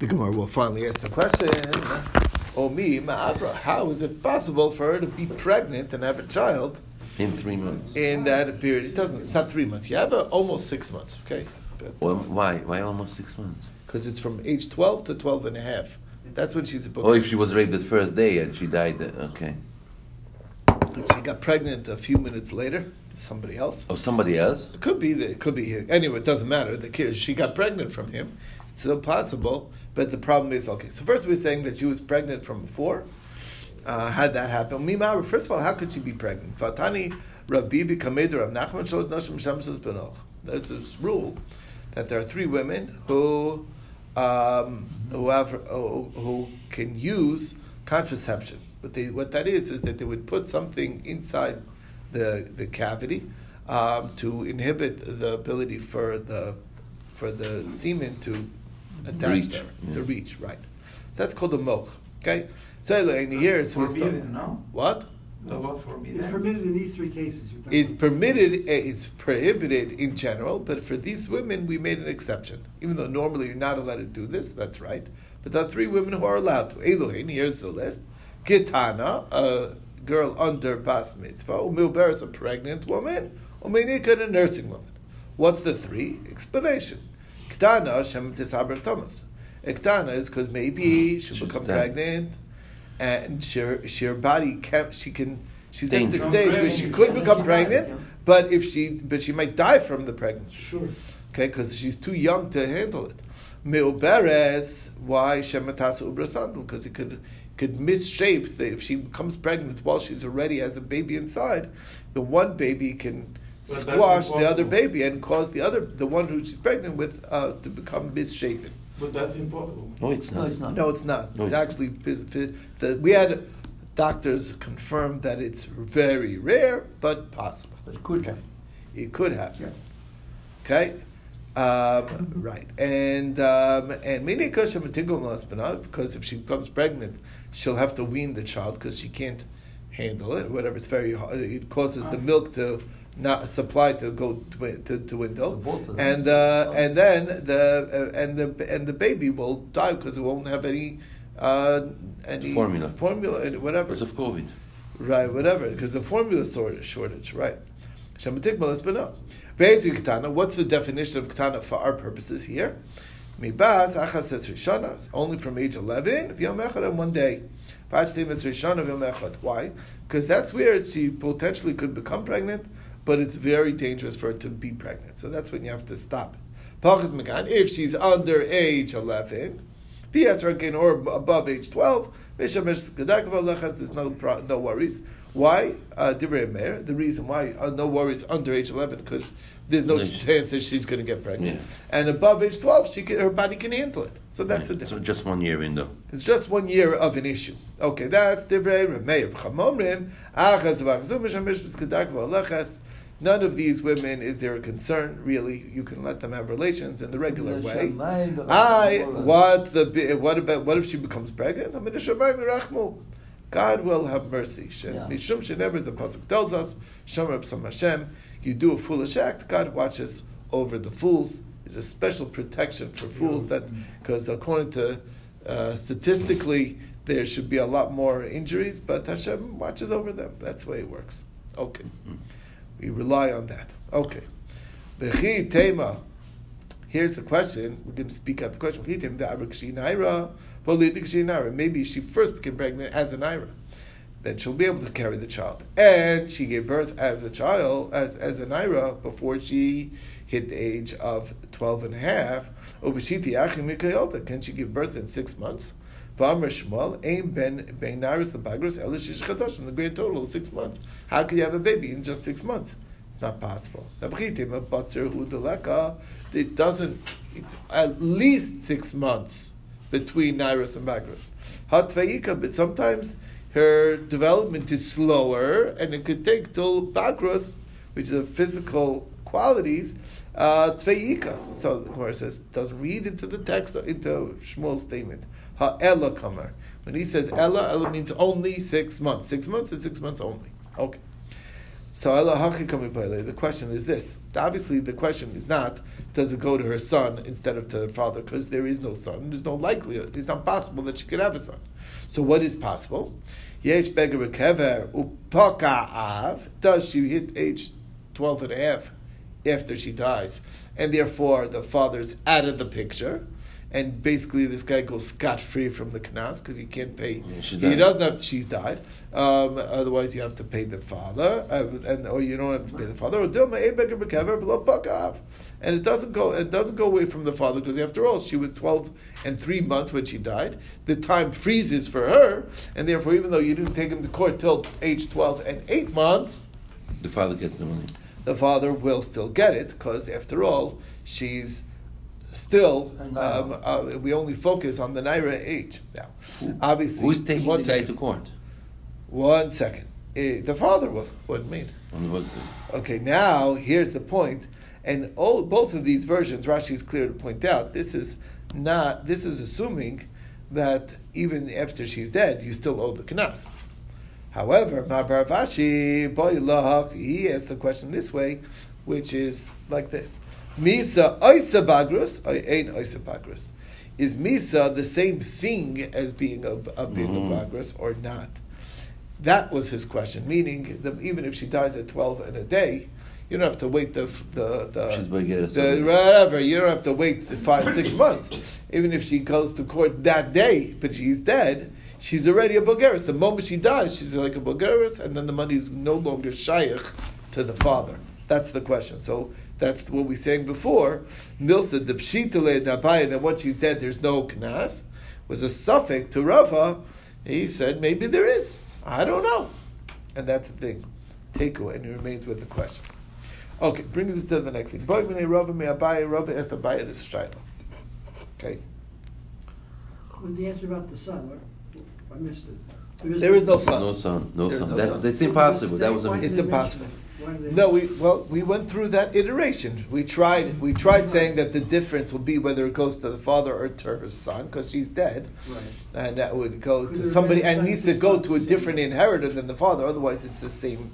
The Gemara will finally ask the question. Oh me, Ma'abra, how is it possible for her to be pregnant and have a child in three months? In that period, it doesn't. It's not three months. You have a, almost six months. Okay. But, well, why? Why almost six months? Because it's from age twelve to 12 and a half. That's when she's supposed. Oh, if she was raped the first day and she died, uh, okay. She got pregnant a few minutes later. Somebody else. Oh, somebody else. It could be. It could be. Anyway, it doesn't matter. The kid. She got pregnant from him. It's still possible. But the problem is okay. So first we're saying that she was pregnant from before. Uh, had that happen? Mima, first of all, how could she be pregnant? Vatani Rabbi Kamed Rav Nachman Shalosh Noshim Shamshas Benoch. There's this rule that there are three women who um, who have who can use contraception. But they, what that is is that they would put something inside the the cavity um, to inhibit the ability for the for the semen to attach reach. there, yeah. to reach. Right. So that's called a moch. Okay. So in here it's forbidden. No. What? It's permitted in these three cases. It's permitted. Eh, it's prohibited in general, but for these women, we made an exception. Even though normally you're not allowed to do this, that's right. But there are three women who are allowed to. Elohim. Here's the list. Kitana, a girl under bas mitzvah. Umilber is a pregnant woman. Umenika, a nursing woman. What's the three? Explanation. Ktana Shem Tisaber Thomas. Iktana is because maybe mm-hmm. she'll She's become dead. pregnant and she, she her body can she can she's at the stage where she could become pregnant, but if she but she might die from the pregnancy. Sure. Okay, because she's too young to handle it. Me'uberes, why shematasa ubra sandal? Because it could could misshape the, if she becomes pregnant while she's already has a baby inside, the one baby can squash the other baby and cause the other, the one who she's pregnant with, uh, to become misshapen. But that's impossible. No, it's not. No, it's not. No, it's, not. No, it's, it's actually the, we had doctors confirm that it's very rare, but possible. But it could happen. It could happen. Yeah. Okay. Um, right, and um, and because she metigomal hospital, because if she becomes pregnant, she'll have to wean the child because she can't handle it. Whatever, it's very hard. It causes the milk to not supply to go to, to, to dwindle, and uh, and then the uh, and the and the baby will die because it won't have any uh, any formula formula whatever because of COVID. Right, whatever, because the formula shortage, shortage right? Basically, katana. What's the definition of katana for our purposes here? Mibas achas rishana, only from age eleven. V'yom echad one day. Why? Because that's where she potentially could become pregnant but it's very dangerous for her to be pregnant. So that's when you have to stop. If she's under age 11, PS again or above age 12, there's no, no worries. Why? Uh, the reason why uh, no worries under age 11 because there's no chance that she's going to get pregnant. Yeah. And above age 12, she can, her body can handle it. So that's the difference. So just one year window. It's just one year of an issue. Okay, that's Divrei Remeir. Achaz v'achzum None of these women is there a concern, really. You can let them have relations in the regular way. I, what the, what about, what if she becomes pregnant? God will have mercy. Mishum Shenever, as the Pasuk tells us, Shomer Psam Hashem, you do a foolish act, God watches over the fools. There's a special protection for fools that, because according to, uh, statistically, there should be a lot more injuries, but Hashem watches over them. That's the way it works. Okay. We rely on that. Okay. Here's the question. We're going to speak out the question. Maybe she first became pregnant as an naira. Then she'll be able to carry the child. And she gave birth as a child, as, as an naira, before she hit the age of 12 and a half. Can she give birth in six months? V'amr Shmuel, Ein ben ben naris lebagros elishish chadoshim. The grand total six months. How could you have a baby in just six months? It's not possible. It doesn't. It's at least six months between Nairus and Bagros. Hatvayika, but sometimes her development is slower, and it could take till Bagros, which is a physical qualities, uh, So the Gemara says doesn't read into the text into Shmuel's statement. Ha'ela kamar. When he says ela, Ella means only six months. Six months is six months only. Okay. So kami pele. The question is this. Obviously, the question is not does it go to her son instead of to her father because there is no son. There's no likelihood. It's not possible that she could have a son. So what is possible? Yesh beger kever upaka av. Does she hit age 12 and a half after she dies? And therefore the father's out of the picture. And basically, this guy goes scot free from the knas because he can't pay. Yeah, he died. doesn't have. She's died. Um, otherwise, you have to pay the father, uh, and or you don't have to pay the father. Or dilma ebeger bekever below pakav. And it doesn't go. It doesn't go away from the father because after all, she was twelve and three months when she died. The time freezes for her, and therefore, even though you didn't take him to court till age twelve and eight months, The father gets the money. the father will still get it because after all, she's still. Um, uh, we only focus on the naira age now. Obviously, Who's taking one the guy second. to court? One second. Eh, the father was what made. On what- Okay, now here's the point, and all, both of these versions, Rashi is clear to point out. This is not. This is assuming that even after she's dead, you still owe the knas. However, Mabar Vashi, boy lahach, he asked the question this way, which is like this: Misa oisa bagrus, or ain oisa bagrus. Is Misa the same thing as being a, a being Mhm. a bagrus or not? That was his question. Meaning, that even if she dies at twelve in a day, you don't have to wait the the the, She's the whatever. You don't have to wait five six months. Even if she goes to court that day, but she's dead, she's already a Bulgaris. The moment she dies, she's like a Bulgaris, and then the money is no longer shaykh to the father. That's the question. So that's what we were saying before. Milsa the pshitale dabaya that once she's dead, there's no knas was a suffix to Rava. He said maybe there is. I don't know, and that's the thing. Teku, and he remains with the question. Okay, brings us to the next thing. Boy, when Rava me Abaye, Rava asked Abaye this shaila. Okay, With the answer about the son, I missed it. there is no son. No son. No There's son. no That, son. That's impossible. That was a mistake. It's impossible. Mention it? Why did they- No, we well we went through that iteration. We tried we tried saying that the difference will be whether it goes to the father or to her son because she's dead, Right. and that would go Could to somebody and needs to go to a different inheritor than the father. Otherwise, it's the same.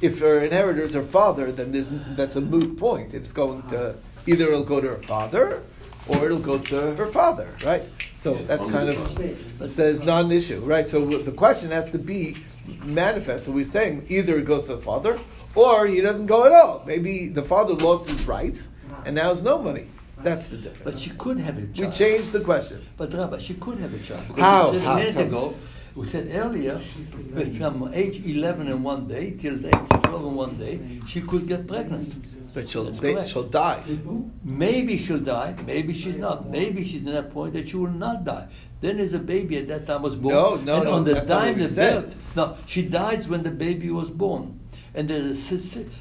If her inheritor is her father, then there's that's a moot point. It's going to either it'll go to her father or it'll go to her father, right? So Yeah, that's kind the of father. But- says non-issue, right? So the question has to be manifest. So we're saying either it goes to the father or he doesn't go at all. Maybe the father lost his rights and now has no money. That's the difference. But she could have a child. we changed the question. But Rabbi, she could have a child. How? We said How? a minute ago, we said earlier, from age 11 in one day till the age 12 in one day, she could get pregnant. But she'll That's ba- correct. she'll die. Maybe she'll die, maybe she's not. Maybe she's in that point that she will not die. Then there's a baby at that time was born. No, no, and no, on the that's not what time we the said. birth, no, she dies when the baby was born. And a,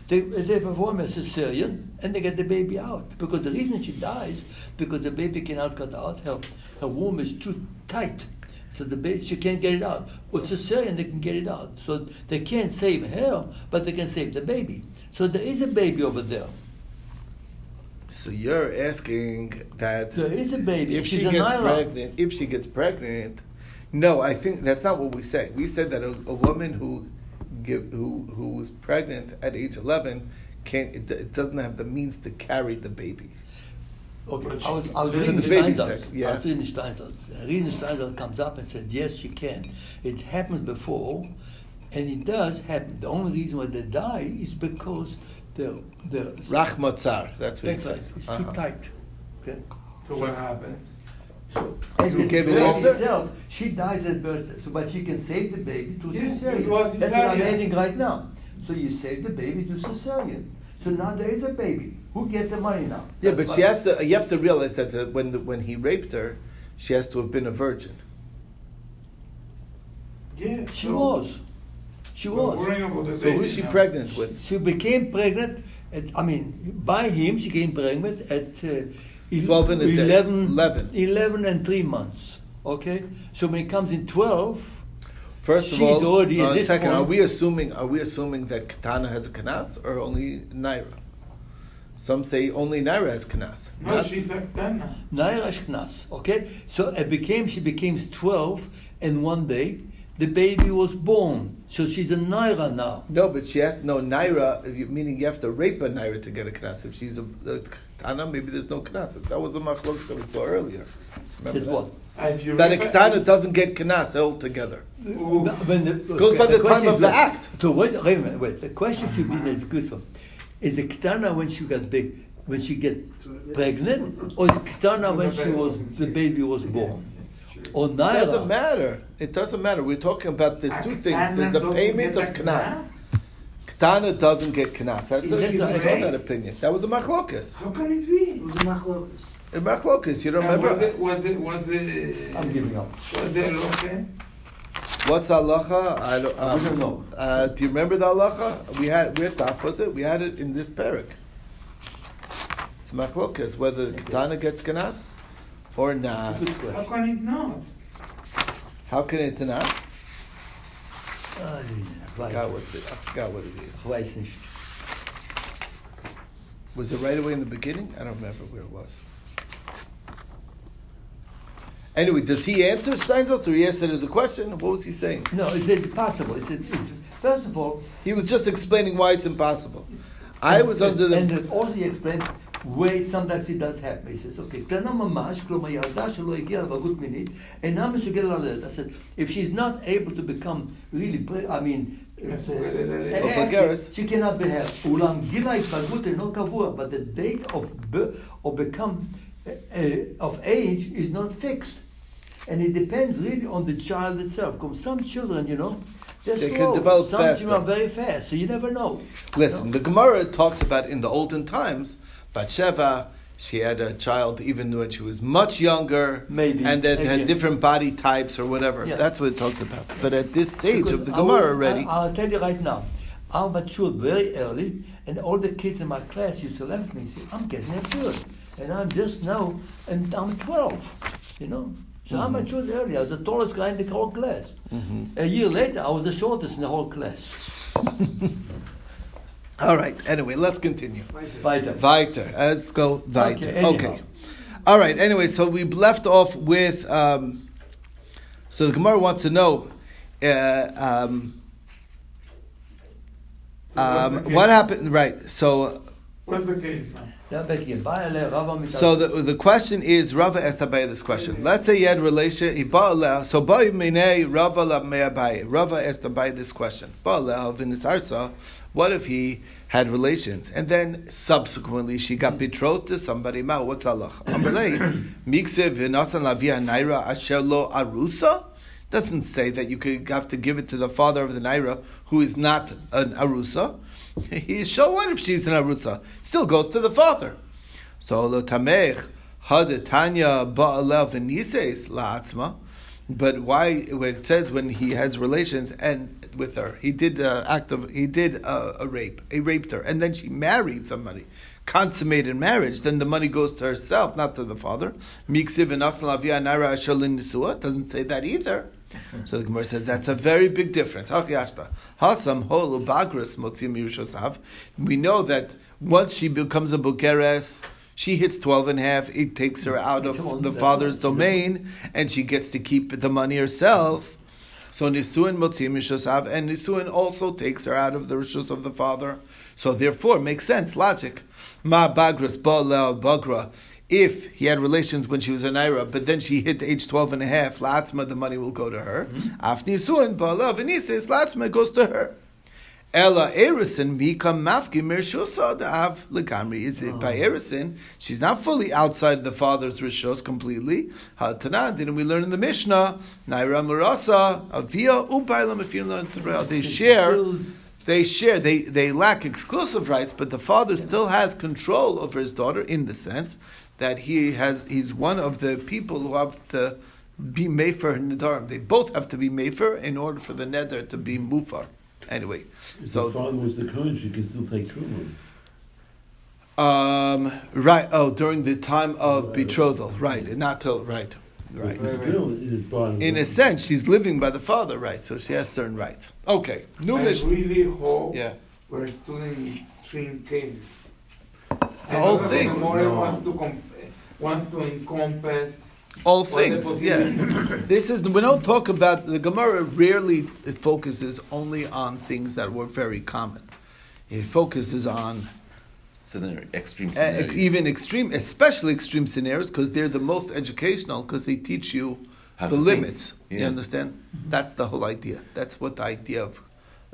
they, they perform a cesarean and they get the baby out. Because the reason she dies, because the baby cannot cut out, her, her womb is too tight. So the baby, she can't get it out. With cesarean, they can get it out. So they can't save her, but they can save the baby. So there is a baby over there. So you're asking that There is a baby. if She's she gets pregnant, if she gets pregnant, no, I think that's not what we say. We said that a, a woman who give who who was pregnant at age eleven can't it, it doesn't have the means to carry the baby. Okay, But I was, she- I was reading the baby's Steinsaltz. yeah. I was reading Steinsaltz. Reading Steinsaltz comes up and said, yes, she can. It happened before, and it does happen. The only reason why they die is because the the Rachmatzar, that's what he That's says. It's Uh-huh. too tight. Okay. So what happens? So, So the gave an baby answer? itself, she dies at birth, so, but she can save the baby to Yes, cesarean. it was That's what I'm cesarean. adding right now. So you save the baby to cesarean. So now there is a baby. Who gets the money now? Yeah, That's but she has to. You have to realize that the, when the, when he raped her, she has to have been a virgin. Yeah. She so was. She was. worrying about the So who's she now. pregnant with? She became pregnant. At, I mean, by him, she became pregnant at uh, el- 12 and a day. 11, 11. 11 and three months. Okay, so when it comes in twelve, First of She's all, already at uh, this second, are we assuming are we assuming that Katana has a kanas or only Naira? Some say only Naira has kanas. No, Not- she's like 10 now. Naira Shknas. Okay, so it became she became twelve in one day. The baby was born. So she's a naira now. No, but she has no naira. Meaning you have to rape a naira to get a knas. If she's a, a ketana, maybe there's no knas. That was a machlok that we saw earlier. Remember Said that? what? Ah, that a read- ketana doesn't get knas altogether. Ooh. When the, Goes by the time of the what- act. So wait, wait a minute, wait. The question should be the good one. Is the ketana when she got big, when she get pregnant, or the ketana when she was the baby was born, or It doesn't matter. It doesn't matter. We're talking about there's two things. There's the payment of a knas. Ketana doesn't get knas. That's a, That's you a- saw that opinion. That was a machlokas. How can it be? It was a machlokas. A machlokas. You don't And Was remember? it, was it, was it, I'm giving up. was it okay? What's halacha? I don't, um, We don't know. Uh, do you remember the halacha? We had where daf was it? We had it in this parak. It's machlokas whether the katana gets kanas or not. How can it not? How can it not? I forgot what the, I forgot what it is. Ich weiß nicht. Was it right away in the beginning? I don't remember where it was. Anyway, does he answer Steindl or he asked it as a question? What was he saying? No, it's impossible. It's, it's, first of all, He was just explaining why it's impossible. I was under the And then also he explained way sometimes it does happen. He says, okay, קטנה ממש, כלומר ילדה שלא הגיעה לבגרות מינית, אינה מסוגלת ללדת. I said, if she's not able to become really, pre- I mean, מסוגלת ללדת. uh, או בגרס. she cannot be had. אולם גיל ההתבגרות אינו קבוע, but the date of birth, or become uh, uh, of age is not fixed. And it depends really on the child itself. Because some children, you know, they're They can slow. develop some faster. children are very fast, so you never know. Listen, the Gemara talks about in the olden times, Bathsheba, she had a child even when she was much younger, Maybe. and that had different body types or whatever. Yeah. That's what it talks about. But at this stage of the Gemara already, I, will tell you right now. I matured very early, and all the kids in my class used to laugh at me and say, I'm getting matured. And I'm just now, and I'm 12, you know. So Mm-hmm. I matured early. I was the tallest guy in the whole class. A year later, I was the shortest in the whole class. all right. Anyway, let's continue. Weiter. Weiter. Let's go weiter. Okay. Okay. All right. Anyway, so we left off with. Um, so the Gemara wants to know. Uh, um, um, what happened? Right. So What's the case now? Da beginnt. Baile, Rava mit So the, the question is, Rava asked Abaye this question. Let's say you had relation, he ba'aleh, so ba'i minei Rava la Abaye. Rava asked Abaye this question. What if he had relations and then subsequently she got betrothed to somebody? Ma, what's lavia naira arusa? Doesn't say that you could have to give it to the father of the naira who is not an arusa. He's so what if she's an arusa? Still goes to the father. So lo tamech had Tanya ba'alev v'nises la'atzma. But why? When it says when he has relations and with her, he did uh, act of he did uh, a rape, he raped her, and then she married somebody, consummated marriage. Then the money goes to herself, not to the father. Miksiv and aslavia naira ashalin nisua doesn't say that either. So the Gemara says that's a very big difference. Hachiyashta. Hasam hol bagras motzim. We know that once she becomes a bukeres, she hits 12 and a half, it takes her out of the father's domain, and she gets to keep the money herself. So Nisuin motzim yushosav, and Nisuin also takes her out of the rishus of the father. So therefore, makes sense, logic. Ma bagras ba bagra. If he had relations when she was a naira, but then she hit age 12 and a half, la'atzma, the money will go to her. Mm-hmm. Afni suin, ba'ala v'nises, la'atzma goes to her. Ella Erison become mafki mirshusa av legamri. Is it by oh. Erison? She's not fully outside the father's rishos completely. Hatanan, didn't we learn in the Mishnah? Naira Murasa, Avia, Upailam, if you learn They share they share they they lack exclusive rights but the father still has control over his daughter in the sense that he has he's one of the people who have to be mefer and nedarim they both have to be mefer in order for the neder to be mufar anyway If so the father was the coach, she can still take truma. um right oh during the time of Right. betrothal right not till right right still, it's part of in the- a sense she's living by the father right so she has certain rights okay new I mission really hope yeah we're studying extreme cases. The whole thing. The more No. wants to com- wants to encompass All things, yeah. This is we don't talk about the Gemara. Rarely it focuses only on things that were very common. It focuses on Scenario, extreme uh, even extreme, especially extreme scenarios, because they're the most educational, because they teach you How the limits. You understand? That's the whole idea. That's what the idea of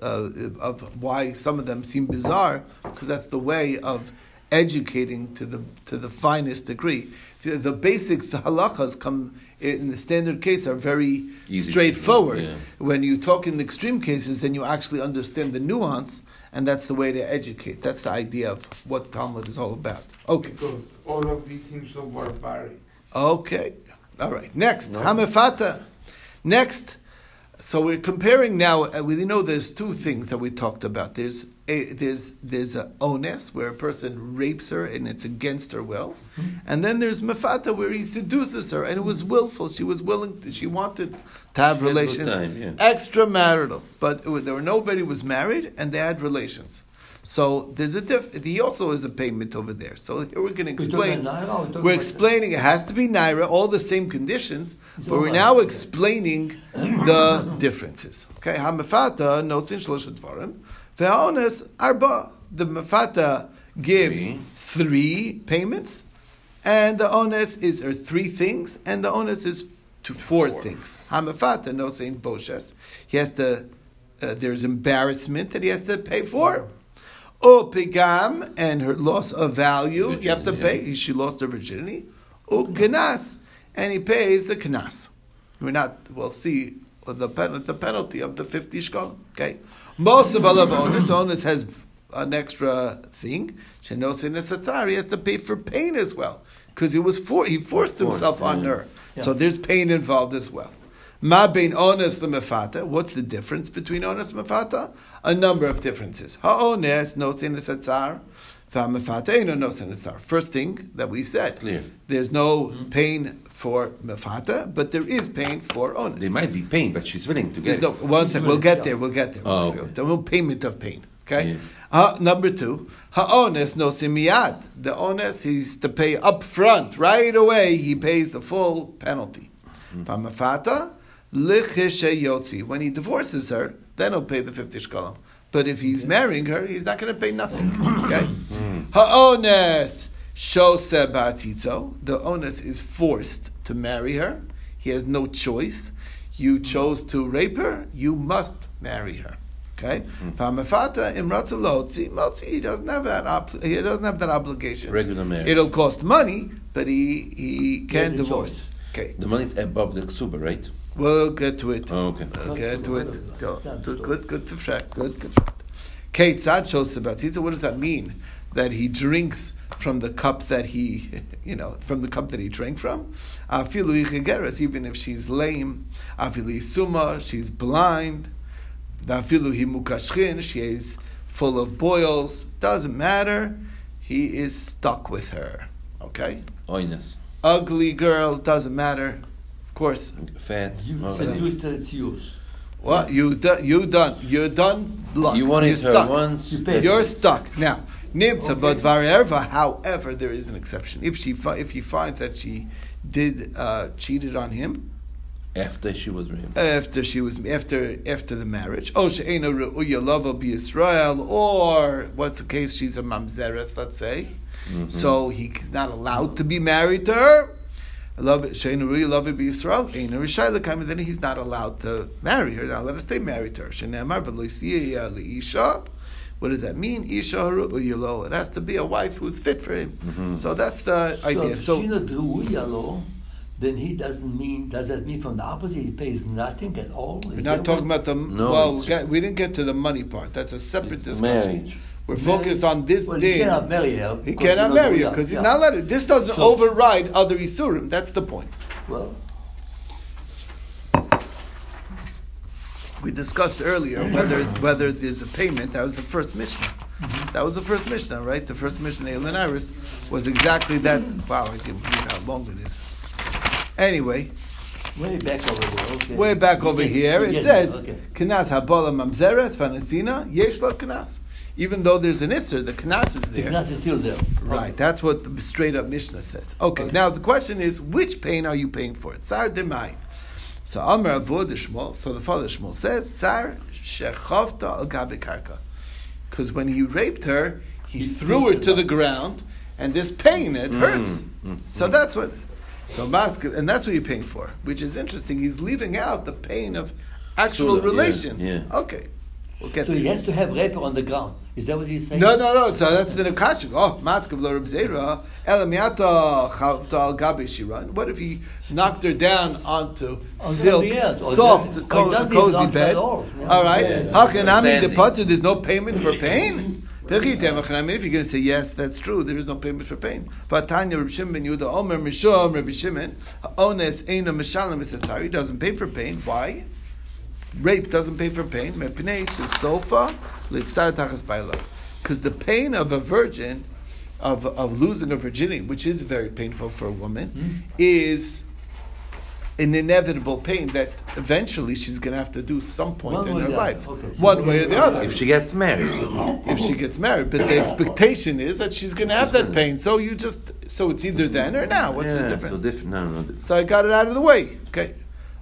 uh, of why some of them seem bizarre, because that's the way of educating to the to the finest degree. The, the basic halachas come in the standard case are very Easy straightforward. yeah. When you talk in extreme cases, then you actually understand the nuance, and that's the way to educate. That's the idea of what Talmud is all about. Okay. Because all of these seem so barbaric. Okay. All right. Next, No. Hamefata. Next. So we're comparing now. Uh, we know there's two things that we talked about. There's a, there's there's a ones where a person rapes her and it's against her will, and then there's mefata where he seduces her and it was willful. She was willing. To, she wanted to have She had a good relations, time, yeah. extramarital, but was, there were nobody was married and they had relations. So there's a diff. He also has a payment over there. So here we're going to We're explain. naira We're about- explaining it has to be naira, all the same conditions, but we're now explaining the differences. Okay, hamefata notzin shlosha dvarim, ve'ones arba. The mefata gives Three. three payments, and the ones is or three things, and the ones is to four, things. Hamefata notzin boshes. He has to. Uh, there's embarrassment that he has to pay for. O pigam and her loss of value, you have to pay. She lost her virginity. O knas, and he pays the knas. We're not. We'll see the pen, the penalty of the fifty shkol. Okay, most of alav onus onus has an extra thing. Shenos in he has to pay for pain as well because he was for he forced himself on yeah. her. So there's pain involved as well. Ma bein onus the mefata. What's the difference between onus and mefata? A number of differences. Ha-ones nosin esatzar. Va-mefata eino nosin esatzar. First thing that we said. Clear. There's no pain for mefata, but there is pain for onus. There might be pain, but she's willing to There's get no, it. one second, we'll get there, we'll get there. Oh, okay. There's no payment of pain. Okay? Yeah. Uh, number two, ha ha'ones no simiyad. The ones he's to pay up front, right away, he pays the full penalty. Mm-hmm. Pamafata, lichishe yotzi. When he divorces her, then he'll pay the 50 shkalim. But if he's marrying her, he's not going to pay nothing. Mm. Okay? Mm. Ha'ones shose ba'atzitzo. The onus is forced to marry her. He has no choice. You mm. chose to rape her, you must marry her. Okay? Mm. Pamafata imratza lotzi. Lotzi, he doesn't have that ob- he doesn't have that obligation. Regular marriage. It'll cost money, but he he can the divorce. choice. Okay. The money's above the ksuba, right? We'll get to it. Oh, okay. We'll get to it. Go. Good, good. good, good to frack. Good, good. Kate Tzad shows Sebatzitza. What does that mean? That he drinks from the cup that he, you know, from the cup that he drank from. Even if she's lame. Suma, she's blind. She is full of boils. Doesn't matter. He is stuck with her. Okay? Oiness. Ugly girl, doesn't matter. Of course, Fat. You okay. seduced her, it's yours. What you done? You done? You're done. Luck. You wanted You're her stuck. once. You paid. You're stuck now. Nimtza, but varerva. However, there is an exception. If she fi- if he finds that she did uh, cheated on him After she was raped. after she was after after the marriage, oh she'ena reuya lava be Israel, or what's the case? She's a mamzeres, let's say. So he's not allowed to be married to her. Then he's not allowed to marry her. Now let us stay married to her. Shenemar B'Loisiya Leisha. What does that mean? Isha Uyalo. It has to be a wife who's fit for him. Mm-hmm. So that's the idea. So, So, if she not ruya then he doesn't mean. Does that mean from the opposite? He pays nothing at all. we're not talking about the No, well. We, got, just- we didn't get to the money part. That's a separate It's discussion. marriage. We're focused on this well, day. He cannot marry her. He because cannot not marry her because he's Yeah. not allowed. This doesn't So- override other isurim. That's the point. Well, We discussed earlier whether whether there's a payment. That was the first Mishnah. Mm-hmm. That was the first Mishnah, right? The first Mishnah, Elin Iris, was exactly that. Wow, I can't believe how long it is. Anyway, way back over there. Okay. way back over here, it says. "Knas habala mamzeres vanasina yesh lo knas." Even though there's an Isser, the Knas is The there. knas is still there. Right, that's what the straight up Mishnah says. Okay, Okay. now the question is, which pain are you paying for? Tsar demai. So Amar Avod Shmuel, so the father Shmuel says, Tsar shechavta al gabekarka. Because when he raped her, he, He threw her to the ground, and this pain, it hurts. mm, So that's what, so mask, and that's what you're paying for, which is interesting. He's leaving out the pain of actual Sula, yeah, relations. yeah. Okay, we'll get So he has to have raper on the ground. Is that what he's saying? No, no, no. So that's the Nekashik. Oh, mask of Lorab Zera. Elamiata chavta al gabi shiran. What if he knocked her down onto oh, On silk, something oh, soft, does- co- cozy bed? all, yeah. All right. Yeah. How can I mean the Standing. potter? There's no payment for pain. I mean, if you're going to say yes, that's true. There is no payment for pain. But Tanya Reb Shimon ben Yehuda Omer Mishum Rabbi Shimon Ones Eino Mishalim Misatzari doesn't pay for pain. Why? Rape doesn't pay for pain. Mepnei sofa litztar tachas baila. Because the pain of a virgin, of, of losing a virginity, which is very painful for a woman, Hmm? is an inevitable pain that eventually she's going to have to do some point One in her life. Okay. one way or the other. If she gets married, if she gets married, but the expectation is that she's going to have that pain. So you just so it's either then or now. What's yeah, the difference? So different. No, no. different. So I got it out of the way. Okay.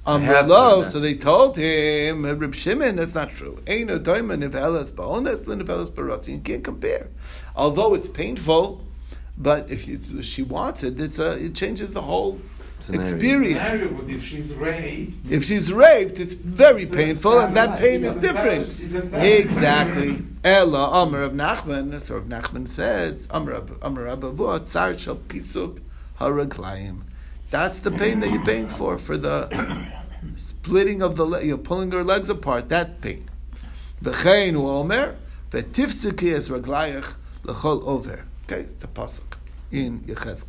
Um, have low, so they told him, Reb Shimon, that's not true. Ain't no diamond if Elas ba'ones, lin if ba'rotzi. You can't compare. Although it's painful, but if it's, she wants it, it's a, it changes the whole Scenario. experience. Scenario, but if she's raped, If she's raped, it's very painful, and that pain is different. fact- it's a fact. Exactly. Ella Amr of Nachman, so Rav Nachman says, Amr of Amr Tsar shel pisuk haraglayim. That's the pain that you're paying for, for the splitting of the leg, you're pulling her legs apart, that pain. V'chein hu omer, v'tifsiki es raglayach l'chol over. Okay, it's the pasuk in Yechezkel.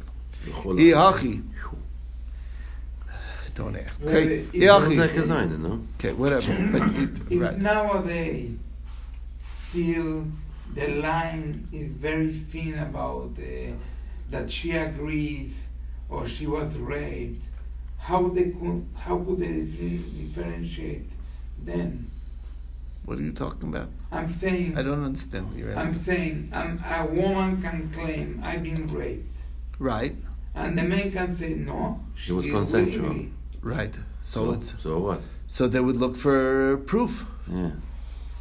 Iachi. Don't ask. Well, Okay, it- Iachi. a sign, no? Okay, whatever. But it, if right. nowadays still the line is very thin about uh, that she agrees or she was raped, how they could how could they differentiate then? What are you talking about? I'm saying I don't understand what you're I'm asking. saying um, a woman can claim I've been raped, Right, and the man can say no. She was consensual. willingly." right. So, it's so what? so they would look for proof. Yeah.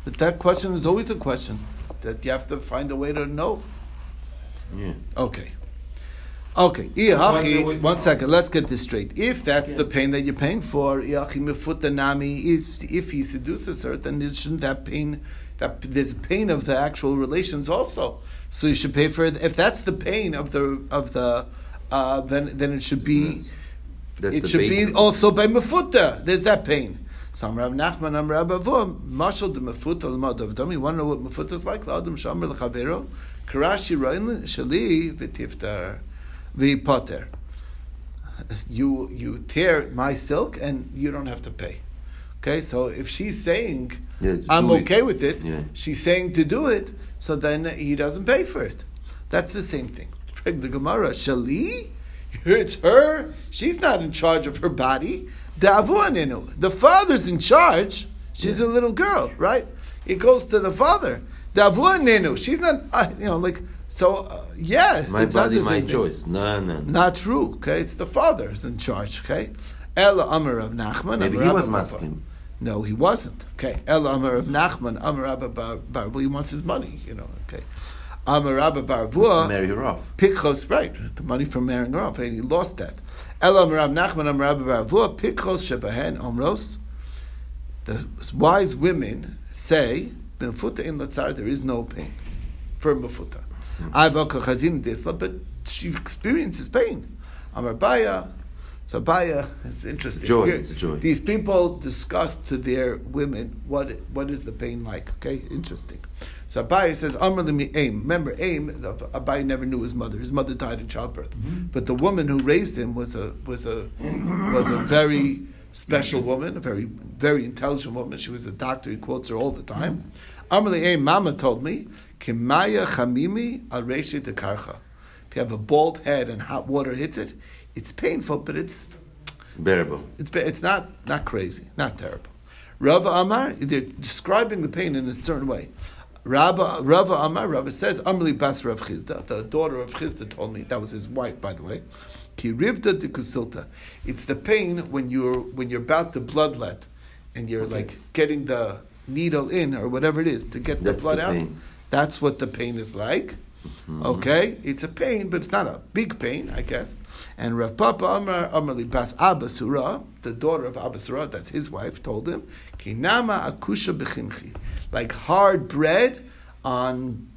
But that question is always a question that you have to find a way to know. Yeah. Okay. Okay. What's the way Iachi, to one know? second, let's get this straight. If that's Yeah. the pain that you're paying for, Iachi mefuta nami, if, if he seduces her, then it shouldn't that pain, that there's pain of the actual relations also. So you should pay for it. If that's the pain of the, of the, uh, then, then it should be, That's it should base be also by mefuta. There's that pain. Some Rav Nachman, Am Rav Avum, Mashal de mefuta l'mad of dom. You want to know what mefuta is like? L'adam shamer l'chavero, karashi roin shali v'tiftar v'poter. You you tear my silk and you don't have to pay. Okay, so if she's saying Yeah, I'm do it. okay with it, Yeah. she's saying to do it, so then he doesn't pay for it. That's the same thing. The Gemara, Shali, it's her. She's not in charge of her body. The father's in charge. She's a little girl, right? It goes to the father. She's not. Uh, you know, like so. Uh, yeah, My it's not body, my choice. No, no. no. Not true. Okay, it's the father who's in charge. Okay, Ella Amar of Nachman. Maybe he was masking. no, he wasn't. Okay. El Amar of Nachman, Amar Abba Bar, Bar, he wants his money, you know. Okay. Amar Abba Bar Vua, Marry her off. Pikchos, right, the money from marrying her off, and he lost that. El Amar Ab Nachman, Amar Abba Bar Vua, Pikchos Shebahen Omros. The wise women say, Benfuta in Latzar, there is no pain for Mefuta. Avoka Chazin Disla, but she experiences pain. Amar Baya, so Baya, it's interesting. Joy, Here, it's joy. These people discuss to their women what what is the pain like. Okay, interesting. So Abai says, Amr limi aim. Remember, aim. Abai never knew his mother. His mother died in childbirth, mm-hmm. but the woman who raised him was a was a was a very special woman, a very very intelligent woman. She was a doctor. He quotes her all the time. Mm-hmm. Amr li aim. Mama told me, Kimaya chamimi al reshi karcha. If you have a bald head and hot water hits it, it's painful, but it's Bearable. it's it's not not crazy, not terrible. Rav Amar, they're describing the pain in a certain way. Rabba, Rava Amar, Rava says, Amli Bas Rav Chisda, the daughter of Chisda told me, that was his wife, by the way, Ki Rivda de Kusilta. It's the pain when you're, when you're about to bloodlet, and you're like getting the needle in, or whatever it is, to get the blood the out. pain. That's what the pain is like. Mm-hmm. Okay, it's a pain, but it's not a big pain, I guess. And Rav Papa Amar Amarli Bas Abasura, the daughter of Abasura, that's his wife, told him, Kinama akusha bechimchi, like hard bread on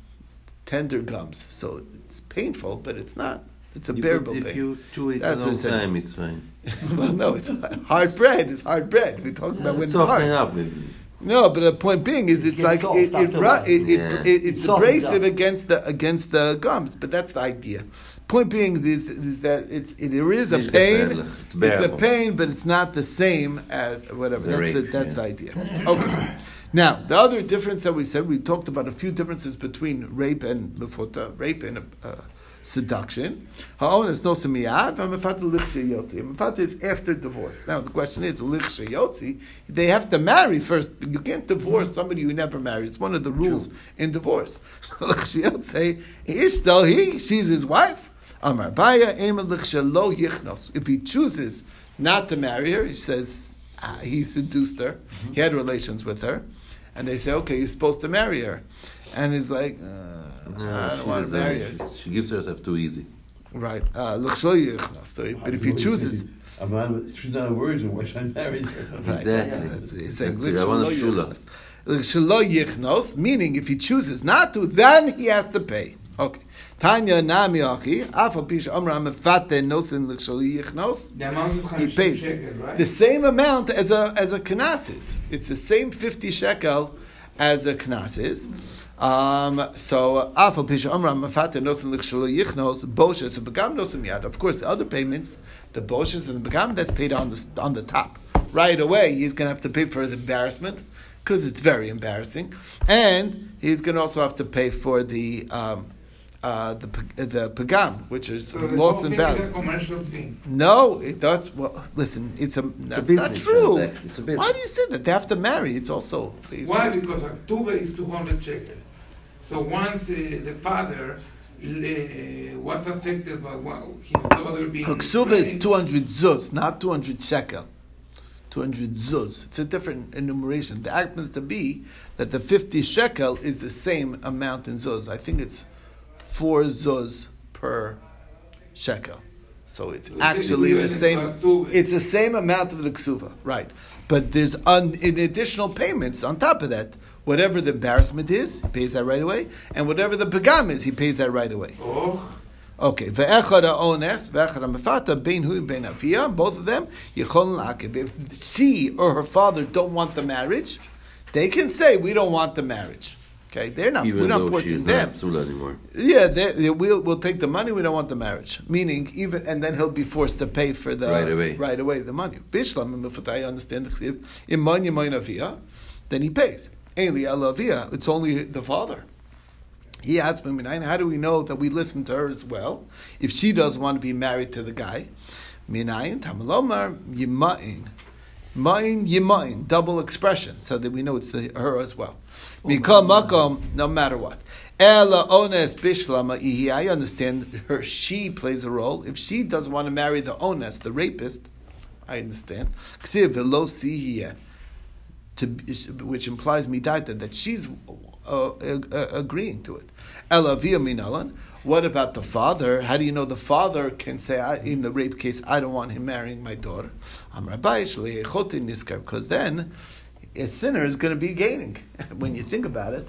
tender gums. So it's painful, but it's not. It's a You bearable if pain. you chew it That's a long time, it's fine. well, no, it's hard bread. It's hard bread. We're talking about when it's hard. up. maybe. No, but the point being is, it's gets like it, it, after a ru- while. it, it, Yeah. it- it's It abrasive up. against the against the gums. But that's the idea. Point being is, is that it's it, there is a pain. It's It's a pain, but it's not the same as whatever. The that's rape, the, that's yeah. the idea. Okay. Now the other difference that we said we talked about a few differences between rape and mefuta, rape and uh, seduction. Ha'onis no semiyad, v'mefata lichshe yotzi. Mefata is after divorce. Now the question is, lichshe yotzi, they have to marry first. You can't divorce somebody you never married. It's one of the rules in divorce. So lichshe yotzi, he is still he, she's his wife. Amar Baya, lichshe lo yichnos. If he chooses not to marry her, he says ah, he seduced her, he had relations with her, and they say, okay, you're supposed to marry her. And he's like, uh, No, I don't want to marry her. She gives herself too easy. Right. Uh, l'chshol but if he chooses, I'm not, she's not a virgin. Why should I marry her? right, Exactly. That's, he's saying That's it. I want a l'chshol shula. yichnos. L'chshol yichnos, meaning if he chooses not to, then he has to pay. Okay. Tanya nami achi, afal pish amra mefate nosin l'chshol yichnos. The He pays shekel, right? the same amount as a as a knas is. It's the same fifty shekel as a knas is. Um, so afal pisha amram mafata nosim l'chshul yichnos boshes and begam nosim yad. Of course, the other payments, the boshes and the begam, that's paid on the on the top right away. He's going to have to pay for the embarrassment because it's very embarrassing, and he's going to also have to pay for the. Um, uh, the the pagam, which is so the loss in value. is a commercial thing. No, it does. Well, listen, it's a that's not business true. transaction. It's a business. Why do you say that? They have to marry. It's also Why? Because October is 200 shekel. So once uh, the father uh, was affected by one, his daughter being Ksuva is two hundred zuz, not two hundred shekel. Two hundred zuz. It's a different enumeration. It happens to be that the fifty shekel is the same amount in zuz. I think it's four zuz per shekel. So it's actually the same. It's the same amount of the ksuva, right? But there's un, in additional payments on top of that. Whatever the embarrassment is, he pays that right away, and whatever the pagam is, he pays that right away. Oh, Okay, ve'echad ha'ones, ve'echad ha'mefata, bein hu bein both of them, yichol la'akev. If she or her father don't want the marriage, they can say, we don't want the marriage. Okay, they're not, Even we're not forcing them. not anymore. Yeah, they, they- we'll, we'll take the money. We don't want the marriage. Meaning, even and then he'll be forced to pay for the Right away. Right away, the money. Bishlam I understand the chsiv. Iman yamayna avia, then he pays. It's only the father. He asks me, "Minayin, how do we know that we listen to her as well? If she doesn't want to be married to the guy, minayin tamalomar yimain. Main yimain, double expression, so that we know it's the, her as well. Oh, Mikol makom, no matter what. Ella ones bishlama ihi. I understand her. She plays a role. If she doesn't want to marry the ones, the rapist, I understand. Ksiv velo sihiyeh to which implies midaita that she's uh, uh, agreeing to it. Ella via minalan. What about the father? How do you know the father can say I, in the rape case, I don't want him marrying my daughter? I'm rabbi niskar because then a sinner is going to be gaining when you think about it.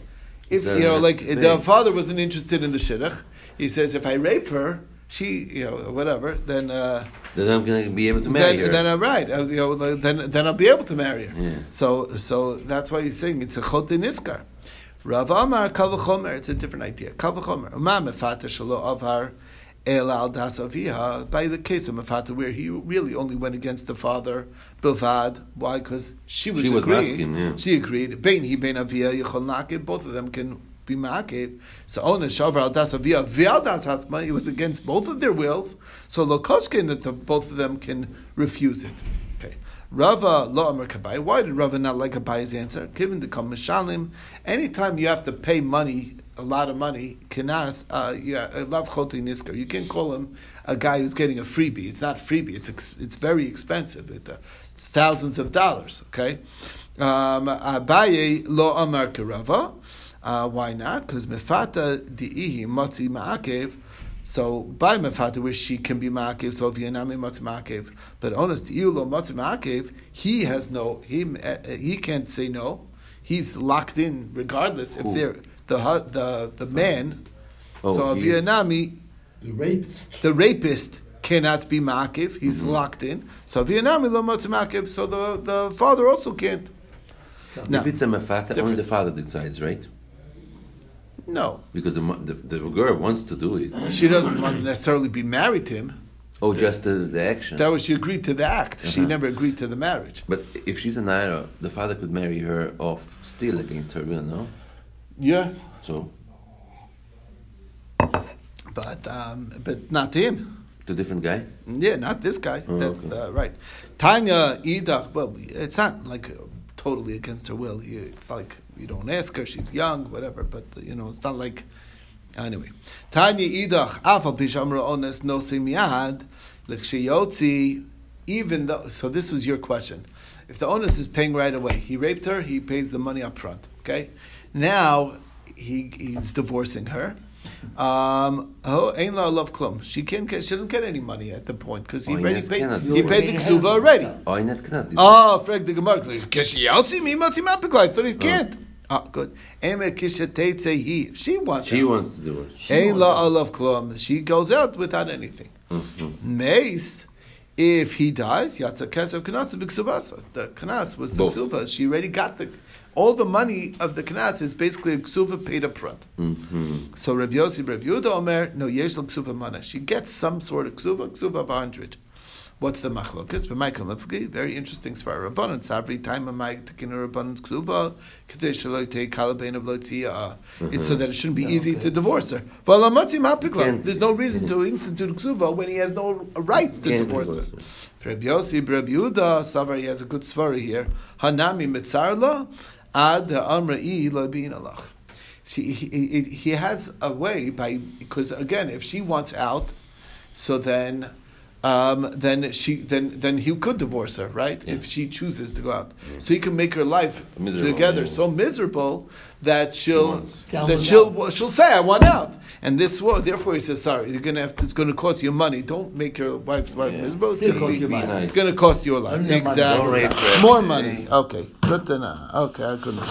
If you know, like the father wasn't interested in the shidduch, he says if I rape her, she you know whatever, then. Uh, Then I'm going to be able to marry then, her. then I'm right. Uh, you know, then then I'll be able to marry her. Yeah. So so that's why he's saying it's a chot niskar. Rav Amar kal v'chomer. It's a different idea. Kal v'chomer. Ma mefata shalo avar el al das aviha. By the case of mefata where he really only went against the father bilvad. Why? Because she was She was agreeing. masking, yeah. She agreed. Bein he bein avia yichol. Both of them can be ma'akev. So ona shavar al das avia v'al das hatzma. It was against both of their wills. So lokoshkin that both of them can refuse it. Okay. Rava lo amar kabai. Why did Rava not like Abai's answer? Given the kol mishalim, anytime you have to pay money, a lot of money, kinas, uh, yeah, love choti nisker. You can't call him a guy who's getting a freebie. It's not freebie. It's ex- it's very expensive. It, uh, it's thousands of dollars. Okay. Um, Abaye lo amar karava. Uh, why not? Because mefata di'ihi motzi ma'akev. So by mefata, where she can be ma'akev, so v'yanami motzi ma'akev. But honest, lo motzi ma'akev, he has no, he uh, he can't say no. He's locked in regardless if Who? they're the the the man. Oh, so he is- v'yanami, The rapist. the rapist cannot be ma'akev. He's Mm-hmm. locked in. So v'yanami lo motzi ma'akev. So the the father also can't. No. If it's a mafata, only the father decides, right? No, Because the, the, the girl wants to do it. she doesn't want to necessarily be married to him. Oh, just the, the action. That was she agreed to the act. She Uh-huh. never agreed to the marriage. But if she's an Ira, the father could marry her off still against her will, no? Yes, So, but um, but not to him. the different guy? Yeah, not this guy. Oh, That's okay. the, right. Tanya Idach. Well, it's not like uh, totally against her will. It's like you don't ask her. She's young, whatever. But you know, it's not like anyway. Tanya Idach. Afal pishamra ones no simiad l'kshiyotzi. Even though, so this was your question. If the onus is paying right away, he raped her. He pays the money up front. Okay. Now he he's divorcing her. Um, oh, ain't la love klum. She can't get. She doesn't get any money at the point because he Oh, already paid. He paid the ksuba already. Oh, I not cannot. do Oh, frag the gemara. Kishi yotzi mi motzi mapikla. I thought he can't. Ah, good. Eme kisha teitze he. If She wants. She out. wants to do it. Ain't la love. She goes out without anything. Mm-hmm. Mace. If he dies, yatsa kesav kanas b'ksubasa. The kanas was the ksuba. She already got the. All the money of the kanas is basically a ksuba paid up front. Mm-hmm. So Rabbi Yossi, Rabbi Yehuda Omer, no yesh lo mana. She gets some sort of ksuva, ksuva of a hundred. What's the machlokas? But Michael Lefki, very interesting svar. Rabbanon savri time of Mike taking a Rabbanon ksuva, kadesh lo take kalabain of lotzia. It's so that it shouldn't be easy to divorce her. But lamatzi mapikla. There's no reason to institute ksuva when he has no rights to divorce her. Rabbi Yossi, Rabbi Yehuda, Savar, he has a good svar here. Hanami mitzarla ad amra'i lo bin alach she, he, he, he has a way by because again, if she wants out, so then, um, then she then then he could divorce her, right? Yeah. If she chooses to go out, so he can make her life Miserable, together yeah. so miserable that she'll wants. that she'll well, she'll say, "I want out." And this will therefore he says, "Sorry, you're gonna have to, it's going to cost you money. Don't make your wife's wife Yeah. miserable. It's Still going to cost be you money. Nice. it's going to cost you a lot. Only money. Exactly. Don't rape her. More money. Okay, good to know. Okay, I couldn't.